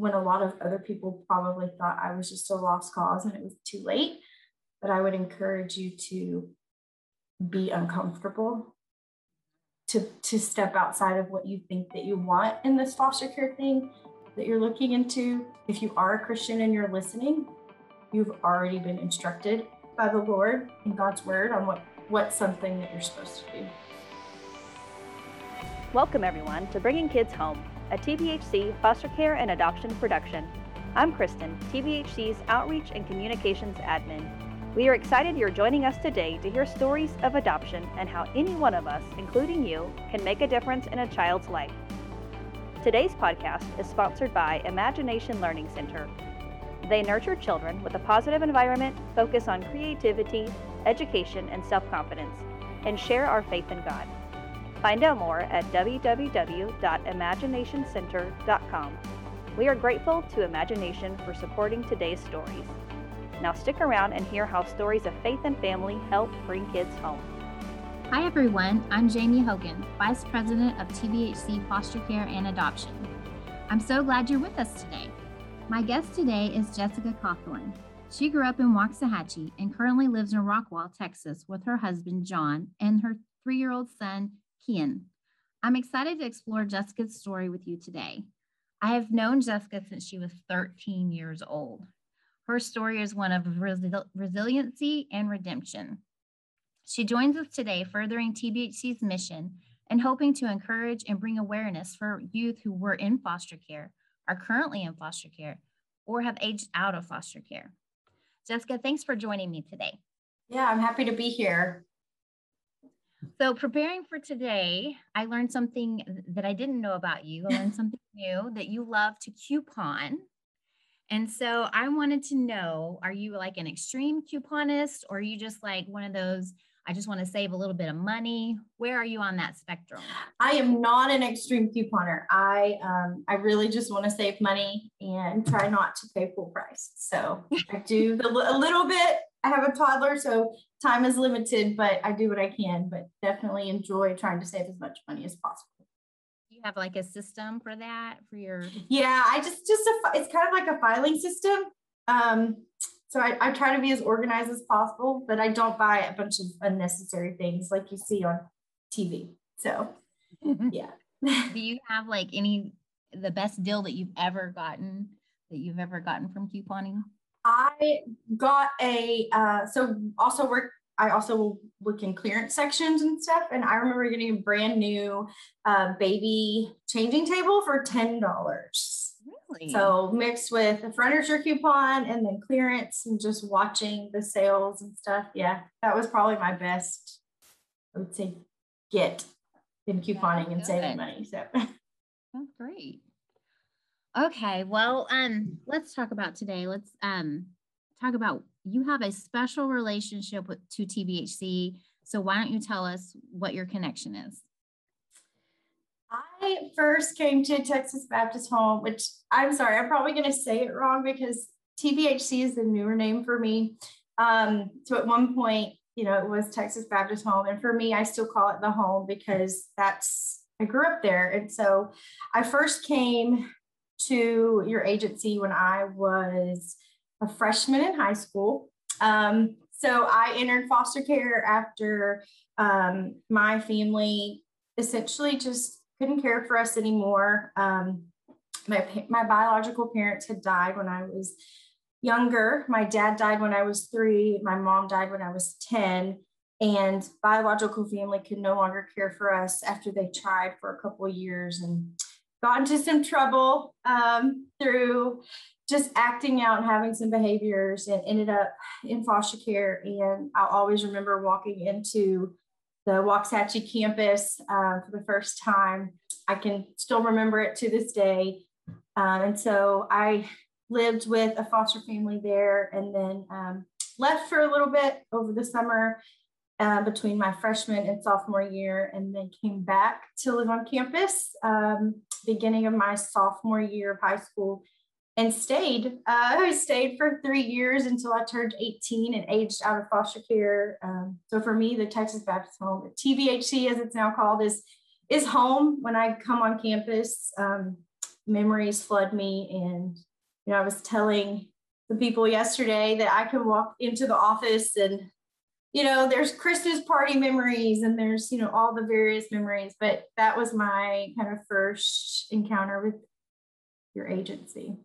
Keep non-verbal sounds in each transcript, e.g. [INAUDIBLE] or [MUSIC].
when a lot of other people probably thought I was just a lost cause and it was too late. But I would encourage you to be uncomfortable, to, to step outside of what you think that you want in this foster care thing that you're looking into. If you are a Christian and you're listening, you've already been instructed by the Lord in God's word on what, what's something that you're supposed to do. Welcome, everyone, to Bringing Kids Home, a TBHC foster care and adoption production. I'm Kristen, TBHC's Outreach and Communications Admin. We are excited you're joining us today to hear stories of adoption and how any one of us, including you, can make a difference in a child's life. Today's podcast is sponsored by Imagination Learning Center. They nurture children with a positive environment, focus on creativity, education, and self confidence, and share our faith in God. Find out more at www.imaginationcenter.com. We are grateful to Imagination for supporting today's stories. Now stick around and hear how stories of faith and family help bring kids home. Hi, everyone. I'm Jamie Hogan, Vice President of TBHC Foster Care and Adoption. I'm so glad you're with us today. My guest today is Jessica Cawthorn. She grew up in Waxahachie and currently lives in Rockwall, Texas, with her husband, John, and her three year old son, Kian. I'm excited to explore Jessica's story with you today. I have known Jessica since she was 13 years old. Her story is one of resi- resiliency and redemption. She joins us today, furthering TBHC's mission and hoping to encourage and bring awareness for youth who were in foster care, are currently in foster care, or have aged out of foster care. Jessica, thanks for joining me today. Yeah, I'm happy to be here. So, preparing for today, I learned something that I didn't know about you. I learned [LAUGHS] something new that you love to coupon. And so, I wanted to know are you like an extreme couponist or are you just like one of those? I just want to save a little bit of money. Where are you on that spectrum? I am not an extreme couponer. I um, I really just want to save money and try not to pay full price. So I do the, a little bit. I have a toddler, so time is limited, but I do what I can, but definitely enjoy trying to save as much money as possible. You have like a system for that for your Yeah, I just just a, it's kind of like a filing system. Um, so I, I try to be as organized as possible, but I don't buy a bunch of unnecessary things like you see on TV. So [LAUGHS] yeah. Do you have like any the best deal that you've ever gotten that you've ever gotten from couponing? I got a uh, so also work. I also look in clearance sections and stuff, and I remember getting a brand new uh, baby changing table for ten dollars. Really? So mixed with a furniture coupon and then clearance and just watching the sales and stuff. Yeah, that was probably my best. I would say get in couponing and saving money. So [LAUGHS] that's great. Okay, well, um, let's talk about today. Let's um talk about you have a special relationship with to TBHC. So why don't you tell us what your connection is? I first came to Texas Baptist Home, which I'm sorry, I'm probably going to say it wrong because TBHC is the newer name for me. Um, so at one point, you know, it was Texas Baptist Home. And for me, I still call it the home because that's, I grew up there. And so I first came to your agency when I was a freshman in high school. Um, so I entered foster care after um, my family essentially just couldn't care for us anymore. Um, my, my biological parents had died when I was younger. My dad died when I was three. My mom died when I was 10. And biological family could no longer care for us after they tried for a couple years and got into some trouble um, through just acting out and having some behaviors and ended up in foster care. And I'll always remember walking into the Waxahachie campus uh, for the first time. I can still remember it to this day. Um, and so I lived with a foster family there and then um, left for a little bit over the summer uh, between my freshman and sophomore year, and then came back to live on campus um, beginning of my sophomore year of high school and stayed. Uh, I [LAUGHS] stayed for three years until I turned 18 and aged out of foster care. Um, so for me, the Texas Baptist Home, TBHC as it's now called, is is home when I come on campus. Um, memories flood me. And, you know, I was telling the people yesterday that I can walk into the office and, you know, there's Christmas party memories and there's, you know, all the various memories. But that was my kind of first encounter with your agency.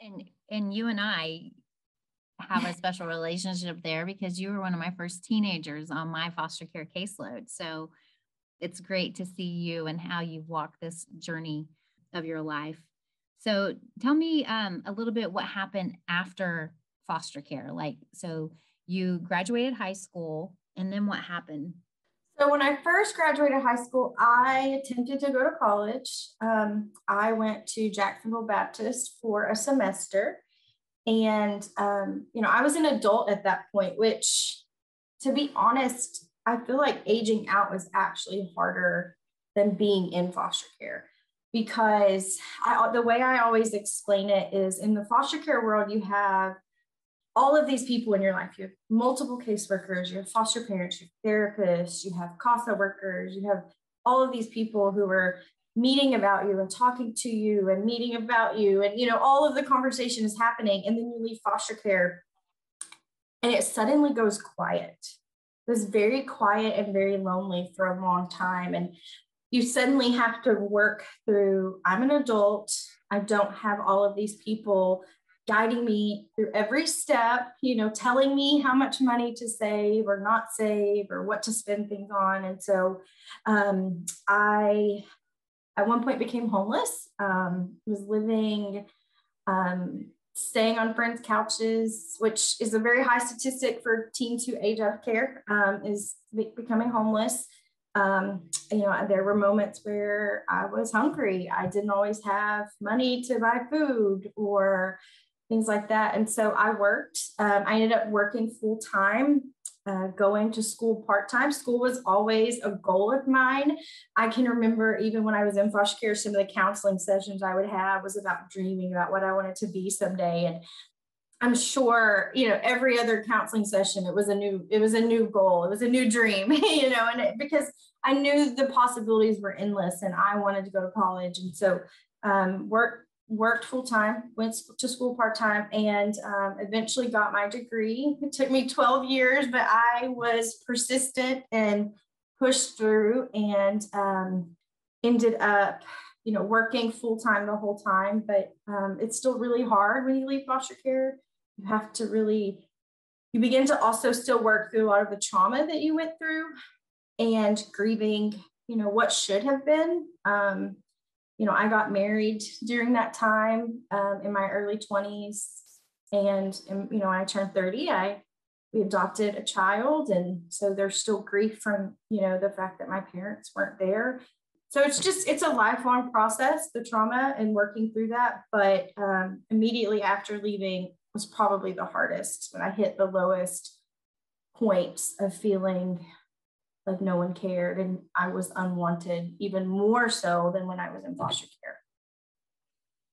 And and you and I have a special relationship there because you were one of my first teenagers on my foster care caseload. So it's great to see you and how you've walked this journey of your life. So tell me um, a little bit what happened after foster care. Like, so you graduated high school, and then what happened? So when I first graduated high school, I attempted to go to college. Um, I went to Jacksonville Baptist for a semester, and um, you know I was an adult at that point, which, to be honest, I feel like aging out was actually harder than being in foster care because I, the way I always explain it is in the foster care world, you have all of these people in your life. You have multiple caseworkers, you have foster parents, you have therapists, you have CASA workers, you have all of these people who are meeting about you and talking to you and meeting about you. And, you know, all of the conversation is happening. And then you leave foster care and it suddenly goes quiet It was very quiet and very lonely for a long time. And you suddenly have to work through I'm an adult, I don't have all of these people guiding me through every step, you know, telling me how much money to save or not save or what to spend things on. And so um, I, at one point, became homeless, um, was living um, staying on friends' couches, which is a very high statistic for teens who age out of care, um, is be- becoming homeless. Um, you know, there were moments where I was hungry. I didn't always have money to buy food or things like that. And so I worked. Um, I ended up working full time uh, going to school part time. School was always a goal of mine. I can remember even when I was in foster care, some of the counseling sessions I would have was about dreaming about what I wanted to be someday. And I'm sure, you know, every other counseling session, it was a new, it was a new goal. It was a new dream, [LAUGHS] you know, and it, because I knew the possibilities were endless and I wanted to go to college. And so um, work worked full time, went to school part time, and um, eventually got my degree. It took me 12 years, but I was persistent and pushed through and um, ended up, you know, working full time the whole time. But um, it's still really hard when you leave foster care. You have to really, you begin to also still work through a lot of the trauma that you went through and grieving, you know, what should have been. Um, you know, I got married during that time um, in my early 20s. And, you know, I turned 30, I we adopted a child. And so there's still grief from, you know, the fact that my parents weren't there. So it's just, it's a lifelong process, the trauma and working through that. But um, immediately after leaving was probably the hardest when I hit the lowest points of feeling like no one cared and I was unwanted even more so than when I was in foster care.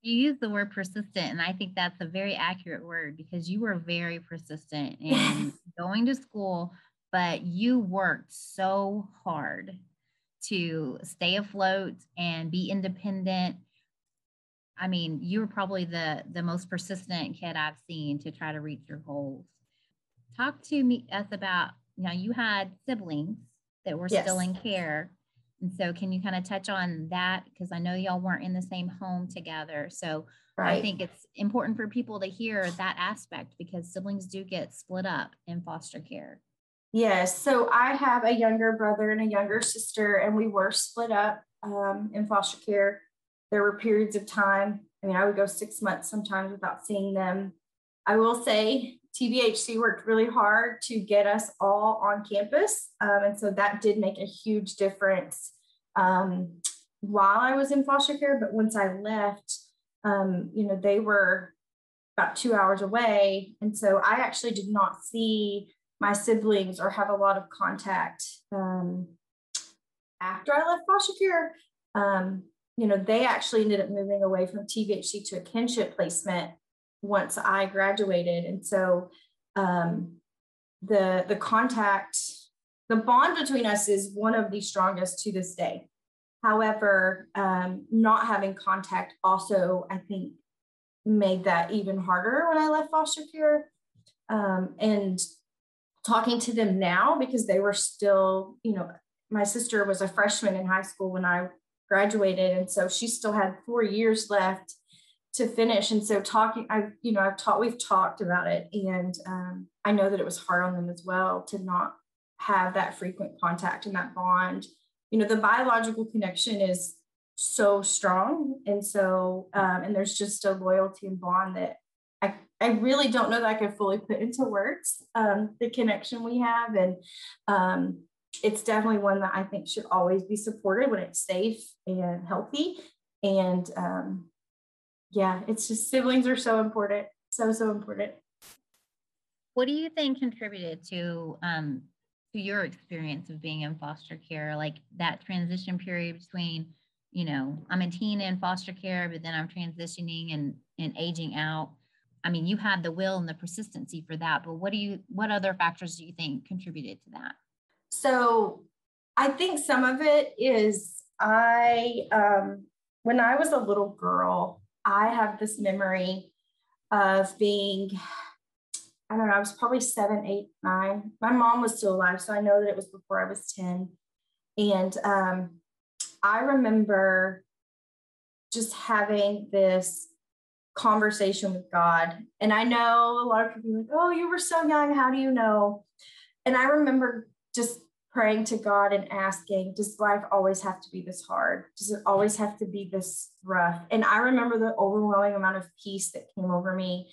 You use the word persistent, and I think that's a very accurate word because you were very persistent in [LAUGHS] going to school, but you worked so hard to stay afloat and be independent. I mean, you were probably the the most persistent kid I've seen to try to reach your goals. Talk to me us about now you had siblings that were yes. still in care. And so, can you kind of touch on that? Because I know y'all weren't in the same home together. So, right. I think it's important for people to hear that aspect because siblings do get split up in foster care. Yes. So, I have a younger brother and a younger sister, and we were split up um, in foster care. There were periods of time. I mean, I would go six months sometimes without seeing them. I will say TBHC worked really hard to get us all on campus. Um, and so that did make a huge difference um, while I was in foster care. But once I left, um, you know, they were about two hours away. And so I actually did not see my siblings or have a lot of contact um, after I left foster care. Um, you know, they actually ended up moving away from TBHC to a kinship placement once I graduated. And so um, the, the contact, the bond between us is one of the strongest to this day. However, um, not having contact also, I think, made that even harder when I left foster care. Um, and talking to them now because they were still, you know, my sister was a freshman in high school when I graduated. And so she still had four years left to finish. And so talking, I, you know, I've taught, we've talked about it. And um, I know that it was hard on them as well to not have that frequent contact and that bond. You know, the biological connection is so strong. And so, um, and there's just a loyalty and bond that I, I really don't know that I could fully put into words um, the connection we have. And um, it's definitely one that I think should always be supported when it's safe and healthy. And um, yeah, it's just siblings are so important, so, so important. What do you think contributed to um, to your experience of being in foster care, like that transition period between, you know, I'm a teen in foster care, but then I'm transitioning and and aging out. I mean, you had the will and the persistency for that, but what do you what other factors do you think contributed to that? So I think some of it is I um when I was a little girl, I have this memory of being I don't know, I was probably seven, eight, nine. My mom was still alive, so I know that it was before I was 10. And um, I remember just having this conversation with God. And I know a lot of people like, oh, you were so young. How do you know? And I remember just praying to God and asking, does life always have to be this hard? Does it always have to be this rough? And I remember the overwhelming amount of peace that came over me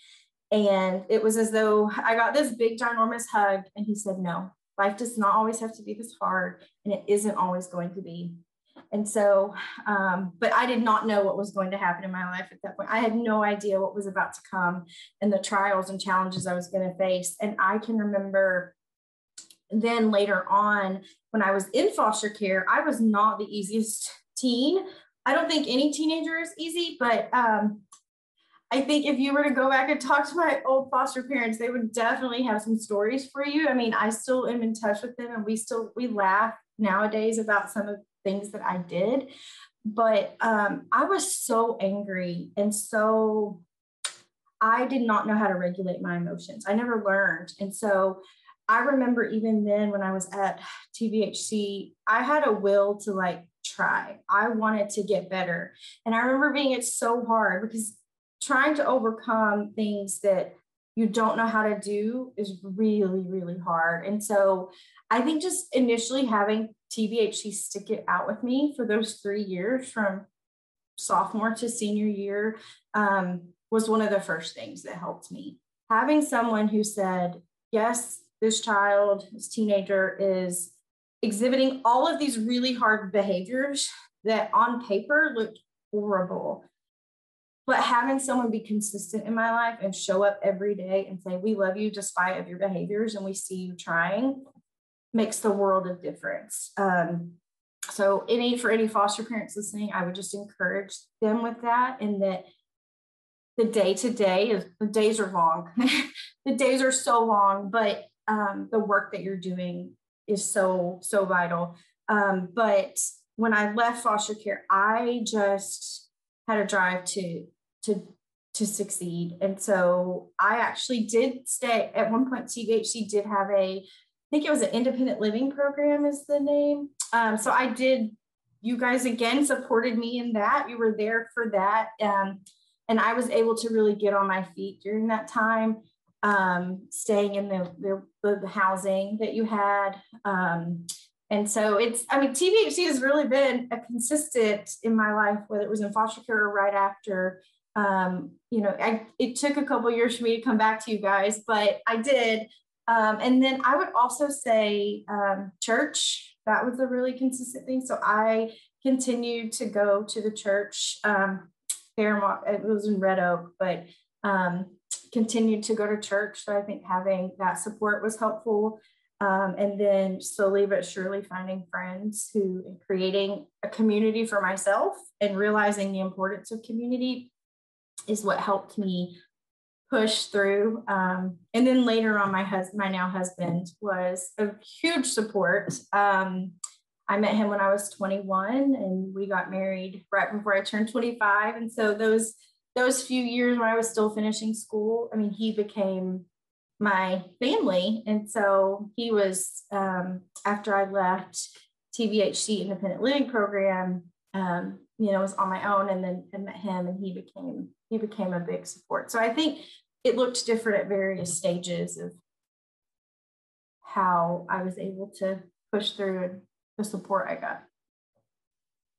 and it was as though I got this big, ginormous hug. And he said, No, life does not always have to be this hard. And it isn't always going to be. And so, um, but I did not know what was going to happen in my life at that point. I had no idea what was about to come and the trials and challenges I was going to face. And I can remember then later on, when I was in foster care, I was not the easiest teen. I don't think any teenager is easy, but um, I think if you were to go back and talk to my old foster parents, they would definitely have some stories for you. I mean, I still am in touch with them and we still we laugh nowadays about some of the things that I did. But um, I was so angry and so I did not know how to regulate my emotions. I never learned. And so I remember even then when I was at TBHC, I had a will to like try. I wanted to get better. And I remember being it's so hard because trying to overcome things that you don't know how to do is really, really hard. And so I think just initially having TBHC stick it out with me for those three years from sophomore to senior year um, was one of the first things that helped me. Having someone who said, yes, this child, this teenager is exhibiting all of these really hard behaviors that on paper looked horrible. But having someone be consistent in my life and show up every day and say we love you despite of your behaviors and we see you trying makes the world of difference. Um, so any for any foster parents listening i would just encourage them with that and that the day to day is the days are long. [LAUGHS] The days are so long but um, the work that you're doing is so so vital um, but when i left foster care i just had a drive to to to succeed. And so I actually did stay at one point. TBHC did have a, I think it was an independent living program is the name. Um, so I did. You guys again supported me in that. You were there for that, um, and I was able to really get on my feet during that time. Um, staying in the, the, the housing that you had. Um, and so it's, I mean, TBHC has really been a consistent in my life, whether it was in foster care or right after um, you know, I, it took a couple years for me to come back to you guys, but I did. Um, and then I would also say um, church, that was a really consistent thing. So I continued to go to the church um, there, it was in Red Oak, but um, continued to go to church. So I think having that support was helpful. Um, and then slowly but surely finding friends who and creating a community for myself and realizing the importance of community is what helped me push through. Um, and then later on, my husband, my now husband, was a huge support. Um, I met him when I was 21 and we got married right before I turned 25. And so those those few years when I was still finishing school, I mean, he became my family. And so he was, um, after I left TBHC independent living program, um, you know, was on my own and then I met him and he became, he became a big support. So I think it looked different at various stages of how I was able to push through the support I got.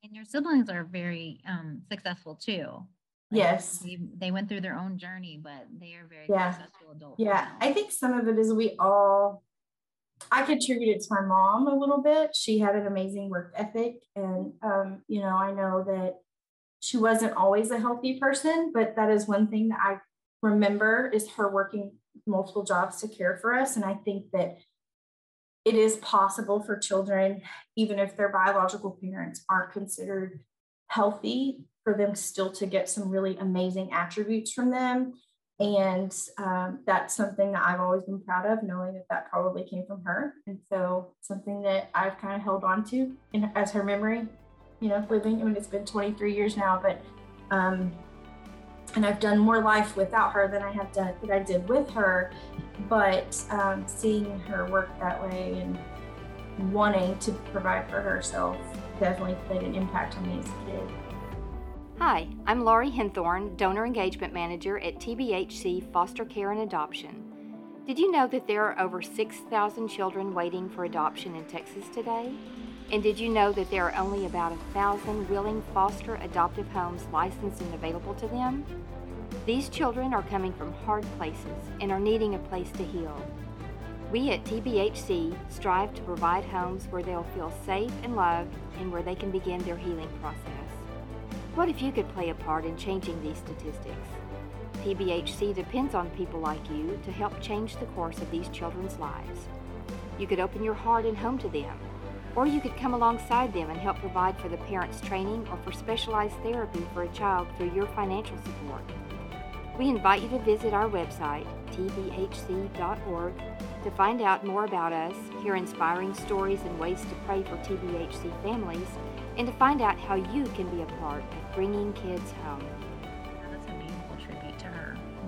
And your siblings are very um, successful too. Like yes. They, they, went through their own journey, but they are very yeah. successful adults. Yeah. Now. I think some of it is we all, I contributed to my mom a little bit. She had an amazing work ethic. And, um, you know, I know that she wasn't always a healthy person, but that is one thing that I remember is her working multiple jobs to care for us. And I think that it is possible for children, even if their biological parents aren't considered healthy, for them still to get some really amazing attributes from them. And um, that's something that I've always been proud of, knowing that that probably came from her. And so something that I've kind of held on to in, as her memory, you know, living. I mean, it's been 23 years now, but, um, and I've done more life without her than I have done that I did with her. But um, seeing her work that way and wanting to provide for herself definitely played an impact on me as a kid. Hi, I'm Laurie Henthorn, Donor Engagement Manager at TBHC Foster Care and Adoption. Did you know that there are over 6,000 children waiting for adoption in Texas today? And did you know that there are only about thousand willing foster adoptive homes licensed and available to them? These children are coming from hard places and are needing a place to heal. We at TBHC strive to provide homes where they'll feel safe and loved and where they can begin their healing process. What if you could play a part in changing these statistics? TBHC depends on people like you to help change the course of these children's lives. You could open your heart and home to them, or you could come alongside them and help provide for the parents' training or for specialized therapy for a child through your financial support. We invite you to visit our website, tbhc.org, to find out more about us, hear inspiring stories and ways to pray for TBHC families, and to find out how you can be a part of bringing kids home. That's a meaningful tribute to her. [LAUGHS]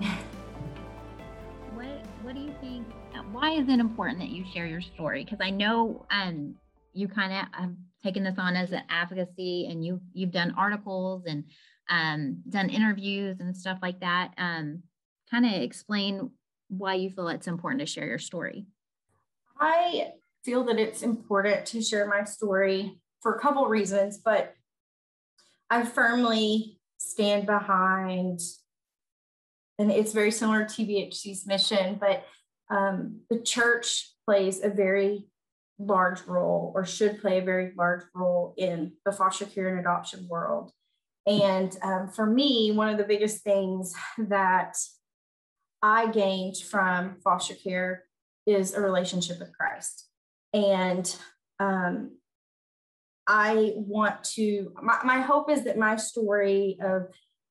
what What do you think? Why is it important that you share your story? Because I know um, you kind of have taken this on as an advocacy, and you you've done articles and um, done interviews and stuff like that. Um, kind of explain why you feel it's important to share your story. I feel that it's important to share my story for a couple reasons, but I firmly stand behind, and it's very similar to TBHC's mission, but um, the church plays a very large role or should play a very large role in the foster care and adoption world. And um, for me, one of the biggest things that I gained from foster care is a relationship with Christ. And um, I want to, my, my hope is that my story of,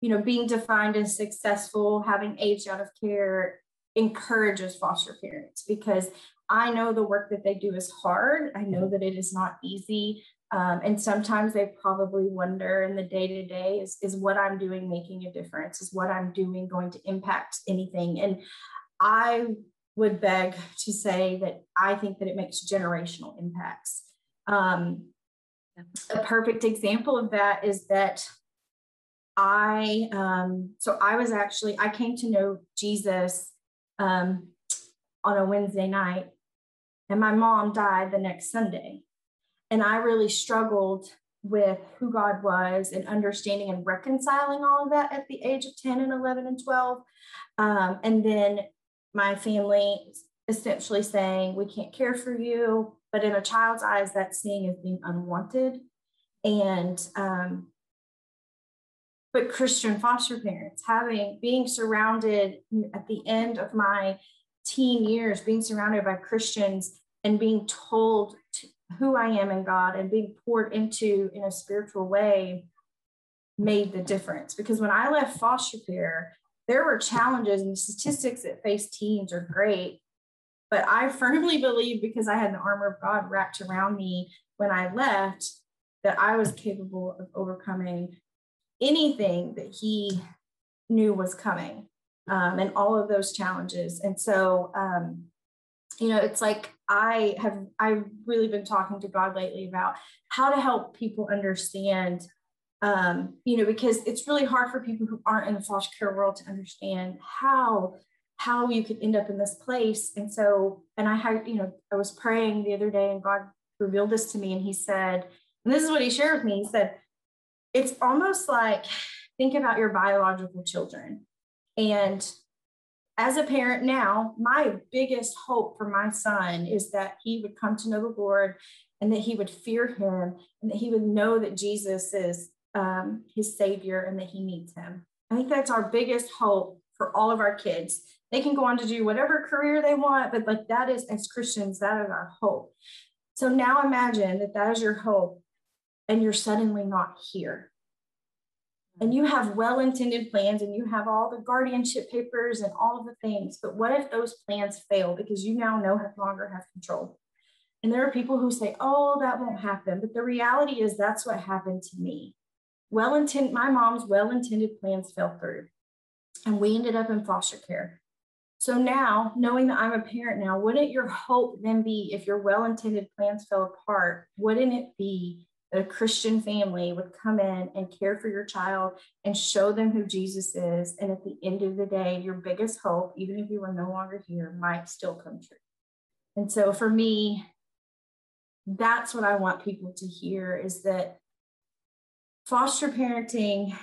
you know, being defined as successful, having aged out of care, encourages foster parents because I know the work that they do is hard. I know that it is not easy. Um, and sometimes they probably wonder in the day to day is, is what I'm doing making a difference? Is what I'm doing going to impact anything? And I would beg to say that I think that it makes generational impacts. Um, a perfect example of that is that I, um, so I was actually, I came to know Jesus um, on a Wednesday night, and my mom died the next Sunday. And I really struggled with who God was and understanding and reconciling all of that at the age of 10 and 11 and 12. Um, and then my family essentially saying, We can't care for you. But in a child's eyes, that seeing is being unwanted. And, um, but Christian foster parents, having, being surrounded at the end of my teen years, being surrounded by Christians and being told to, who I am in God and being poured into in a spiritual way made the difference. Because when I left foster care, there were challenges and statistics that face teens are great, but I firmly believe because I had the armor of God wrapped around me when I left that I was capable of overcoming anything that he knew was coming um, and all of those challenges. And so, um, you know, it's like I have I've really been talking to God lately about how to help people understand um, you know, because it's really hard for people who aren't in the foster care world to understand how how you could end up in this place. And so, and I had, you know, I was praying the other day and God revealed this to me and he said, and this is what he shared with me. He said, it's almost like think about your biological children. And as a parent now, my biggest hope for my son is that he would come to know the Lord and that he would fear him and that he would know that Jesus is um, his savior and that he needs him. I think that's our biggest hope for all of our kids. They can go on to do whatever career they want, but like that is, as Christians, that is our hope. So now imagine that that is your hope and you're suddenly not here. And you have well intended plans and you have all the guardianship papers and all of the things. But what if those plans fail because you now no longer have control? And there are people who say, oh, that won't happen. But the reality is that's what happened to me well intended, my mom's well intended plans fell through and we ended up in foster care. So now, knowing that I'm a parent now, wouldn't your hope then be if your well intended plans fell apart, wouldn't it be that a Christian family would come in and care for your child and show them who Jesus is? And at the end of the day, your biggest hope, even if you were no longer here, might still come true. And so for me, that's what I want people to hear is that foster parenting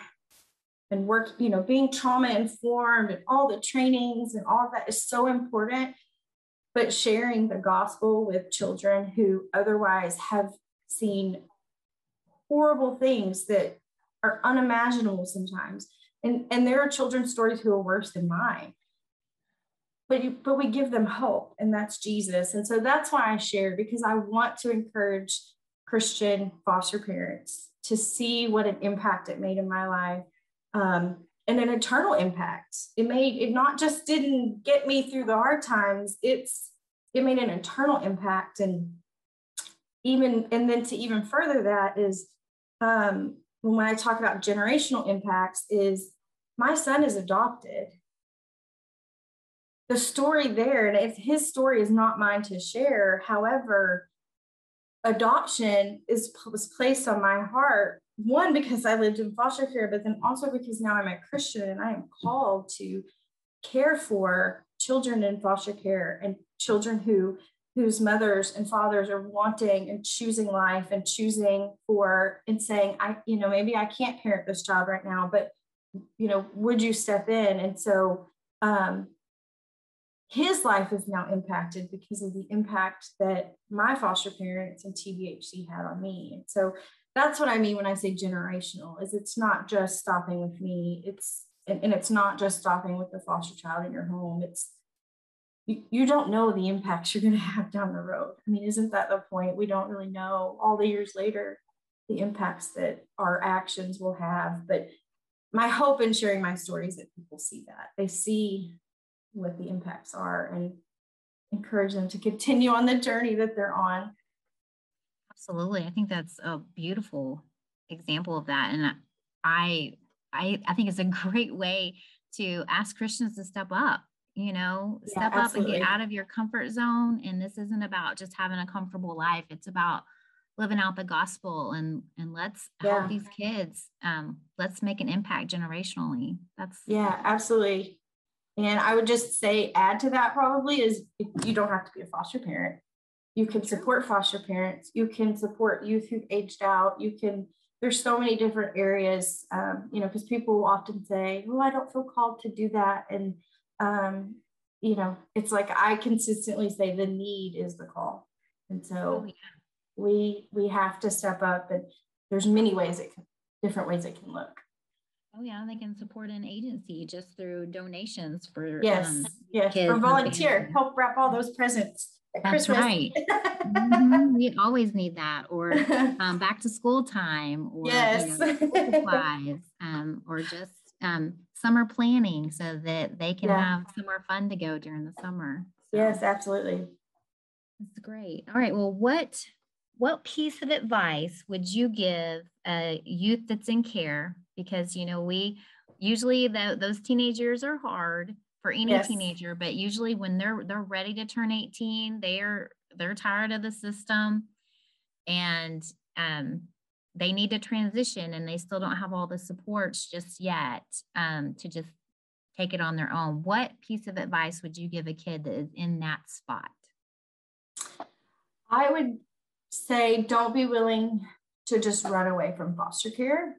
and work, you know, being trauma informed and all the trainings and all of that is so important. But sharing the gospel with children who otherwise have seen horrible things that are unimaginable sometimes. And, and there are children's stories who are worse than mine. But, you, but we give them hope, and that's Jesus. And so that's why I share because I want to encourage Christian foster parents to see what an impact it made in my life um, and an eternal impact. It made it not just didn't get me through the hard times, it's it made an eternal impact. And even and then to even further that is um, when I talk about generational impacts, is my son is adopted. The story there, and if his story is not mine to share, however, adoption is was placed on my heart one because i lived in foster care but then also because now i'm a christian and i am called to care for children in foster care and children who whose mothers and fathers are wanting and choosing life and choosing for and saying i you know maybe i can't parent this child right now but you know would you step in and so um his life is now impacted because of the impact that my foster parents and TBHC had on me. And so that's what I mean when I say generational is it's not just stopping with me. It's and, and it's not just stopping with the foster child in your home. It's you, you don't know the impacts you're going to have down the road. I mean, isn't that the point? We don't really know all the years later the impacts that our actions will have. But my hope in sharing my story is that people see that. They see what the impacts are and encourage them to continue on the journey that they're on. Absolutely. I think that's a beautiful example of that. And I I I think it's a [LAUGHS] great way to ask Christians to step up, you know, yeah, step absolutely. up and get out of your comfort zone. And this isn't about just having a comfortable life. It's about living out the gospel and and let's yeah. help these kids um let's make an impact generationally that's yeah absolutely and I would just say, add to that probably is you don't have to be a foster parent. You can support foster parents. You can support youth who've aged out. You can, there's so many different areas, um, you know, because people often say, well, I don't feel called to do that. And, um, you know, it's like I consistently say the need is the call. And so oh, yeah. we we have to step up and there's many ways it can, different ways it can look. Oh yeah, they can support an agency just through donations for yes, um, yes, or volunteer, help wrap all those presents. That's Christmas. right. mm-hmm. We [LAUGHS] always need that, or um, [LAUGHS] back to school time, or yes. you know, supplies, um, or just um, summer planning so that they can yeah. have somewhere fun to go during the summer. So, yes, absolutely. That's great. All right. Well, what what piece of advice would you give a youth that's in care? Because, you know, we usually the, those teenagers are hard for any yes. teenager, but usually when they're they're ready to turn 18, they're they're tired of the system and um, they need to transition and they still don't have all the supports just yet um, to just take it on their own. What piece of advice would you give a kid that is in that spot? I would say don't be willing to just run away from foster care,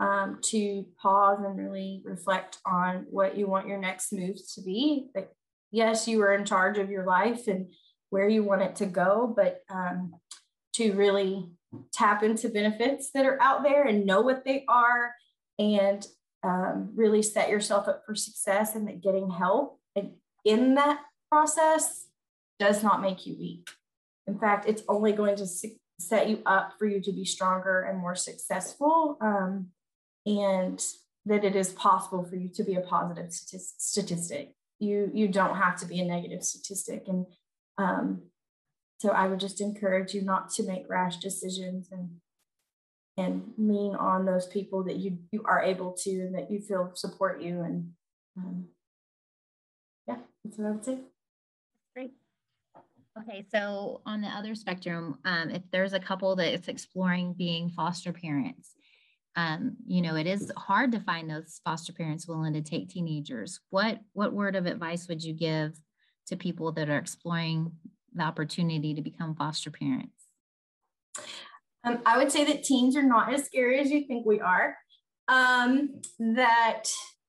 um, to pause and really reflect on what you want your next moves to be. Like, yes, you are in charge of your life and where you want it to go, but um, to really tap into benefits that are out there and know what they are and um, really set yourself up for success and that getting help in that process does not make you weak. In fact, it's only going to set you up for you to be stronger and more successful. Um, and that it is possible for you to be a positive statistic. You, you don't have to be a negative statistic. And um, so I would just encourage you not to make rash decisions and and lean on those people that you you are able to and that you feel support you and um, yeah that's what i would say great okay so on the other spectrum um, if there's a couple that is exploring being foster parents um, you know it is hard to find those foster parents willing to take teenagers what what word of advice would you give to people that are exploring the opportunity to become foster parents um, I would say that teens are not as scary as you think we are. Um, that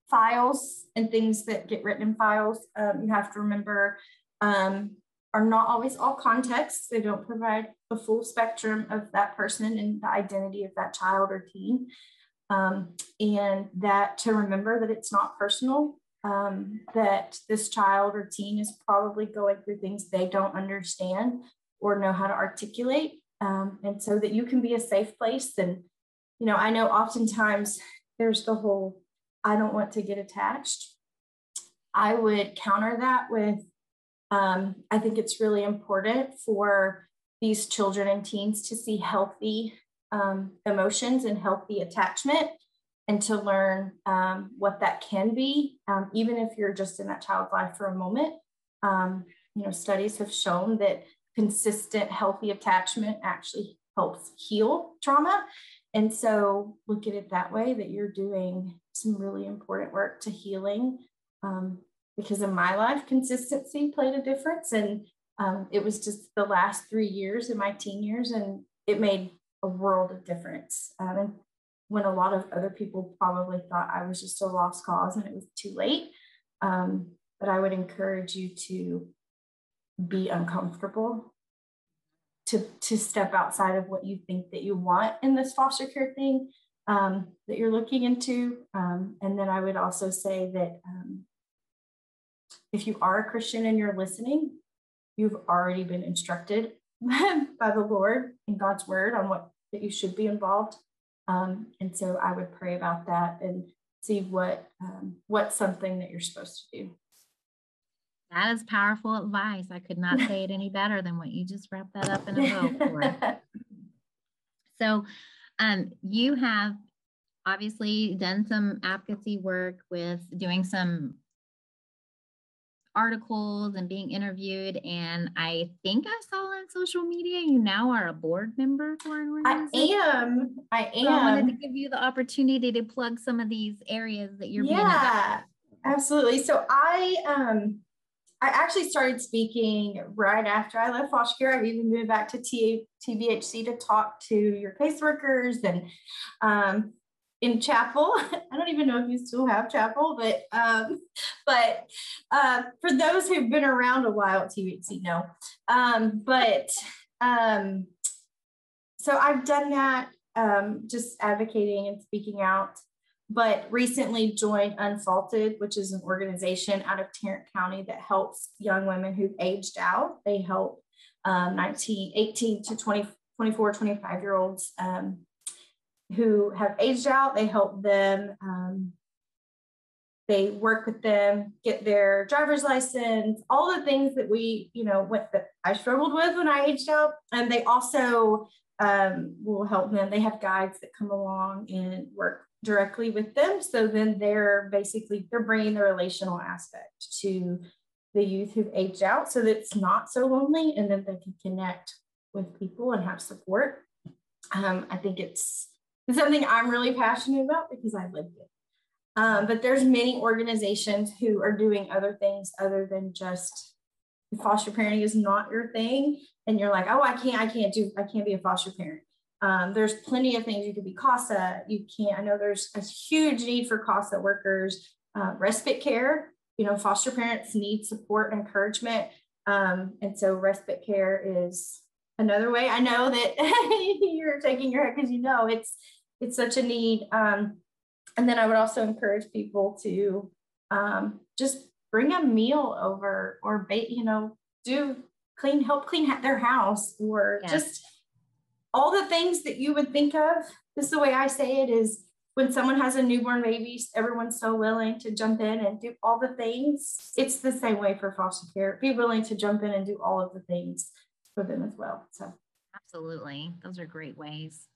files and things that get written in files, um, you have to remember, um, are not always all contexts. They don't provide the full spectrum of that person and the identity of that child or teen. Um, and that to remember that it's not personal, um, that this child or teen is probably going through things they don't understand or know how to articulate um, and so that you can be a safe place. And, you know, I know oftentimes there's the whole, I don't want to get attached. I would counter that with, um, I think it's really important for these children and teens to see healthy um, emotions and healthy attachment and to learn um, what that can be, um, even if you're just in that child's life for a moment. Um, you know, studies have shown that consistent, healthy attachment actually helps heal trauma. And so look at it that way that you're doing some really important work to healing. Um, because in my life, consistency played a difference. And um, it was just the last three years in my teen years, and it made a world of difference. Um, when a lot of other people probably thought I was just a lost cause and it was too late. Um, but I would encourage you to be uncomfortable to to step outside of what you think that you want in this foster care thing um, that you're looking into um, and then i would also say that um, if you are a christian and you're listening you've already been instructed [LAUGHS] by the lord in god's word on what that you should be involved um, and so i would pray about that and see what um, what's something that you're supposed to do that is powerful advice. I could not say it any better than what you just wrapped that up in a bow for. [LAUGHS] so, um, you have obviously done some advocacy work with doing some articles and being interviewed. And I think I saw on social media you now are a board member for an organization. I am. I am. So I wanted to give you the opportunity to plug some of these areas that you're yeah, absolutely. So I um I actually started speaking right after I left foster care. I've even moved back to T- TBHC to talk to your caseworkers and um, in chapel. [LAUGHS] I don't even know if you still have chapel, but um, [LAUGHS] but uh, for those who've been around a while TBHC, no. Um, but um, so I've done that, um, just advocating and speaking out but recently joined Unfaulted, which is an organization out of Tarrant County that helps young women who've aged out. They help um, 19, 18 to 20, 24, 25 year olds um, who have aged out. They help them um, they work with them, get their driver's license, all the things that we, you know, what that I struggled with when I aged out. And they also um, will help them. They have guides that come along and work directly with them. So then they're basically they're bringing the relational aspect to the youth who've aged out, so that it's not so lonely, and then they can connect with people and have support. Um, I think it's, it's something I'm really passionate about because I lived it. Um, but there's many organizations who are doing other things other than just foster parenting is not your thing. And you're like oh i can't i can't do i can't be a foster parent. Um, there's plenty of things. You could be CASA. You can't i know there's a huge need for CASA workers. Uh, respite care you know foster parents need support and encouragement. Um, and so respite care is another way. I know that [LAUGHS] you're taking your head because you know it's it's such a need um, and then I would also encourage people to um, just bring a meal over or bake, you know, do clean, help clean their house or yes. just all the things that you would think of. This is the way I say it is when someone has a newborn baby, everyone's so willing to jump in and do all the things. It's the same way for foster care. Be willing to jump in and do all of the things for them as well. So absolutely. Those are great ways.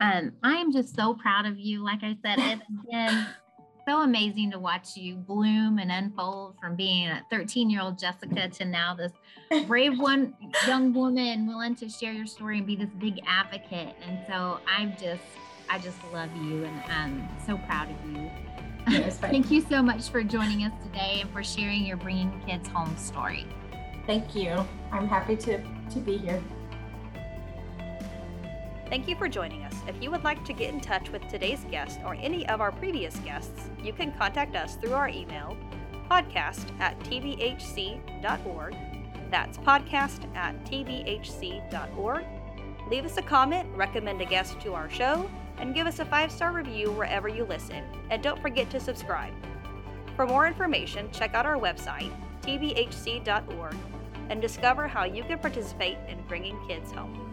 Um, I am just so proud of you. Like I said, it's [LAUGHS] been so amazing to watch you bloom and unfold from being a 13 year old Jessica to now this brave [LAUGHS] one young woman willing to share your story and be this big advocate. And so I'm just, I just love you and I'm so proud of you. [LAUGHS] Thank you so much for joining us today and for sharing your Bringing Kids Home story. Thank you. I'm happy to, to be here. Thank you for joining us. If you would like to get in touch with today's guest or any of our previous guests, you can contact us through our email, podcast at tbhc.org. That's podcast at tbhc.org. Leave us a comment, recommend a guest to our show, and give us a five star review wherever you listen. And don't forget to subscribe. For more information, check out our website, tbhc.org, and discover how you can participate in bringing kids home.